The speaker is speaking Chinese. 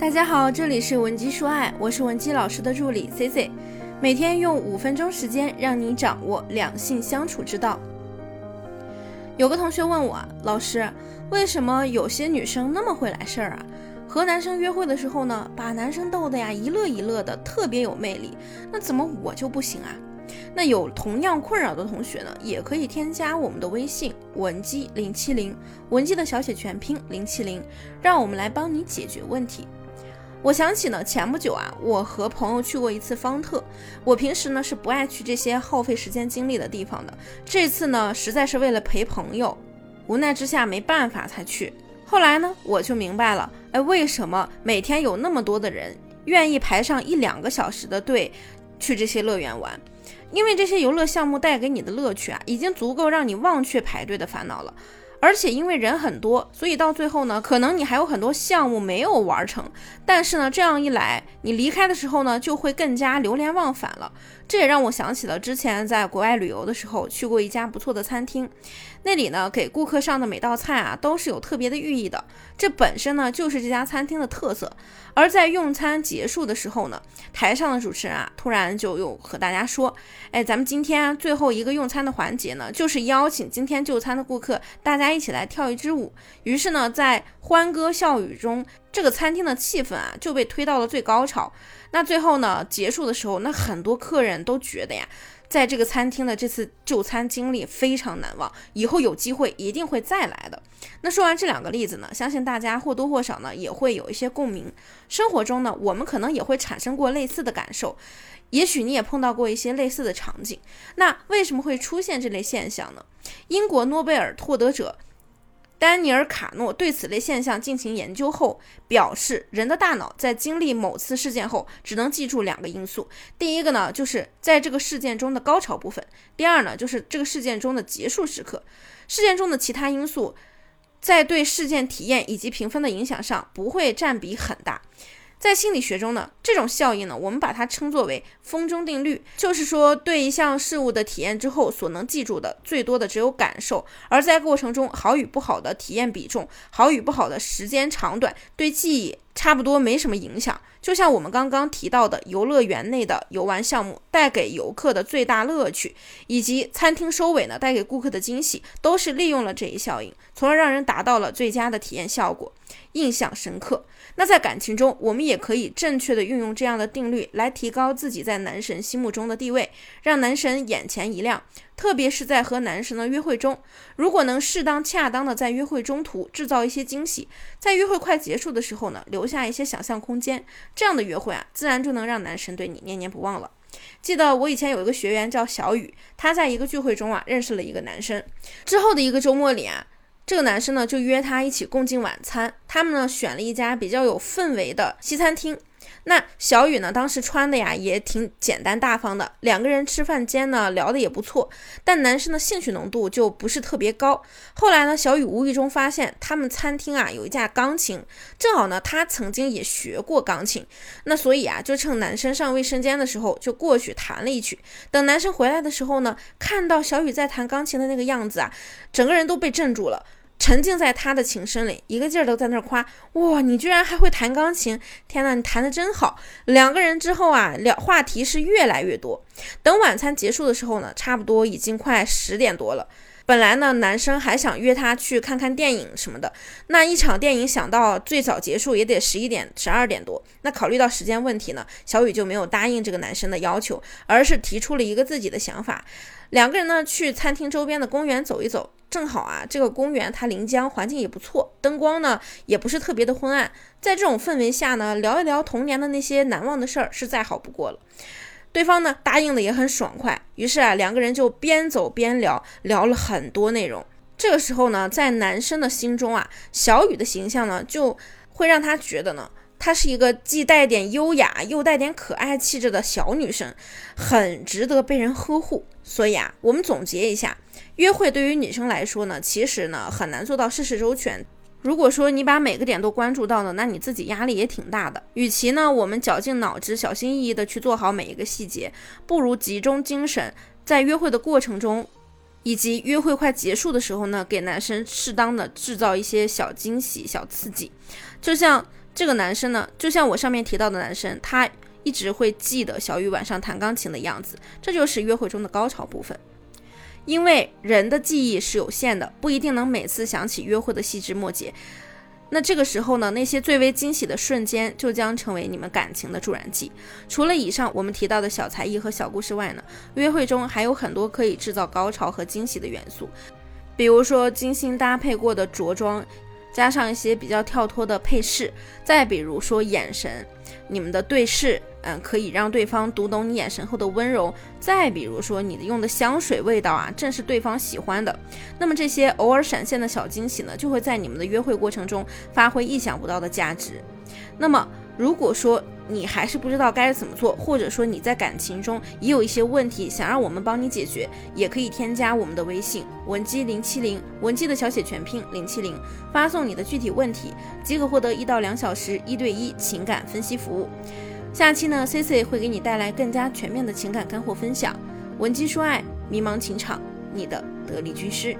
大家好，这里是文姬说爱，我是文姬老师的助理 C C，每天用五分钟时间让你掌握两性相处之道。有个同学问我，老师，为什么有些女生那么会来事儿啊？和男生约会的时候呢，把男生逗得呀一乐一乐的，特别有魅力，那怎么我就不行啊？那有同样困扰的同学呢，也可以添加我们的微信文姬零七零，文姬的小写全拼零七零，让我们来帮你解决问题。我想起呢，前不久啊，我和朋友去过一次方特。我平时呢是不爱去这些耗费时间精力的地方的。这次呢，实在是为了陪朋友，无奈之下没办法才去。后来呢，我就明白了，哎，为什么每天有那么多的人愿意排上一两个小时的队去这些乐园玩？因为这些游乐项目带给你的乐趣啊，已经足够让你忘却排队的烦恼了。而且因为人很多，所以到最后呢，可能你还有很多项目没有玩成。但是呢，这样一来，你离开的时候呢，就会更加流连忘返了。这也让我想起了之前在国外旅游的时候去过一家不错的餐厅，那里呢给顾客上的每道菜啊都是有特别的寓意的，这本身呢就是这家餐厅的特色。而在用餐结束的时候呢，台上的主持人啊突然就又和大家说：“哎，咱们今天最后一个用餐的环节呢，就是邀请今天就餐的顾客，大家一起来跳一支舞。”于是呢，在欢歌笑语中，这个餐厅的气氛啊就被推到了最高潮。那最后呢，结束的时候，那很多客人都觉得呀，在这个餐厅的这次就餐经历非常难忘，以后有机会一定会再来的。那说完这两个例子呢，相信大家或多或少呢也会有一些共鸣。生活中呢，我们可能也会产生过类似的感受，也许你也碰到过一些类似的场景。那为什么会出现这类现象呢？英国诺贝尔获得者。丹尼尔·卡诺对此类现象进行研究后表示，人的大脑在经历某次事件后，只能记住两个因素。第一个呢，就是在这个事件中的高潮部分；第二呢，就是这个事件中的结束时刻。事件中的其他因素，在对事件体验以及评分的影响上，不会占比很大。在心理学中呢，这种效应呢，我们把它称作为风中定律，就是说，对一项事物的体验之后，所能记住的最多的只有感受，而在过程中好与不好的体验比重，好与不好的时间长短，对记忆。差不多没什么影响，就像我们刚刚提到的游乐园内的游玩项目带给游客的最大乐趣，以及餐厅收尾呢带给顾客的惊喜，都是利用了这一效应，从而让人达到了最佳的体验效果，印象深刻。那在感情中，我们也可以正确的运用这样的定律来提高自己在男神心目中的地位，让男神眼前一亮。特别是在和男神的约会中，如果能适当恰当的在约会中途制造一些惊喜，在约会快结束的时候呢，留下一些想象空间，这样的约会啊，自然就能让男神对你念念不忘了。记得我以前有一个学员叫小雨，他在一个聚会中啊，认识了一个男生，之后的一个周末里啊，这个男生呢就约他一起共进晚餐，他们呢选了一家比较有氛围的西餐厅。那小雨呢？当时穿的呀也挺简单大方的。两个人吃饭间呢聊的也不错，但男生的兴趣浓度就不是特别高。后来呢，小雨无意中发现他们餐厅啊有一架钢琴，正好呢他曾经也学过钢琴，那所以啊就趁男生上卫生间的时候就过去弹了一曲。等男生回来的时候呢，看到小雨在弹钢琴的那个样子啊，整个人都被镇住了。沉浸在他的琴声里，一个劲儿都在那儿夸哇，你居然还会弹钢琴！天呐，你弹的真好！两个人之后啊，聊话题是越来越多。等晚餐结束的时候呢，差不多已经快十点多了。本来呢，男生还想约她去看看电影什么的。那一场电影想到最早结束也得十一点、十二点多。那考虑到时间问题呢，小雨就没有答应这个男生的要求，而是提出了一个自己的想法。两个人呢，去餐厅周边的公园走一走。正好啊，这个公园它临江，环境也不错，灯光呢也不是特别的昏暗。在这种氛围下呢，聊一聊童年的那些难忘的事儿是再好不过了。对方呢答应的也很爽快，于是啊两个人就边走边聊，聊了很多内容。这个时候呢，在男生的心中啊，小雨的形象呢就会让他觉得呢，她是一个既带点优雅又带点可爱气质的小女生，很值得被人呵护。所以啊，我们总结一下。约会对于女生来说呢，其实呢很难做到事事周全。如果说你把每个点都关注到了，那你自己压力也挺大的。与其呢我们绞尽脑汁、小心翼翼的去做好每一个细节，不如集中精神在约会的过程中，以及约会快结束的时候呢，给男生适当的制造一些小惊喜、小刺激。就像这个男生呢，就像我上面提到的男生，他一直会记得小雨晚上弹钢琴的样子，这就是约会中的高潮部分。因为人的记忆是有限的，不一定能每次想起约会的细枝末节。那这个时候呢，那些最为惊喜的瞬间就将成为你们感情的助燃剂。除了以上我们提到的小才艺和小故事外呢，约会中还有很多可以制造高潮和惊喜的元素，比如说精心搭配过的着装。加上一些比较跳脱的配饰，再比如说眼神，你们的对视，嗯，可以让对方读懂你眼神后的温柔。再比如说你用的香水味道啊，正是对方喜欢的。那么这些偶尔闪现的小惊喜呢，就会在你们的约会过程中发挥意想不到的价值。那么如果说，你还是不知道该怎么做，或者说你在感情中也有一些问题，想让我们帮你解决，也可以添加我们的微信文姬零七零，文姬的小写全拼零七零，发送你的具体问题，即可获得一到两小时一对一情感分析服务。下期呢，C C 会给你带来更加全面的情感干货分享，文姬说爱，迷茫情场，你的得力军师。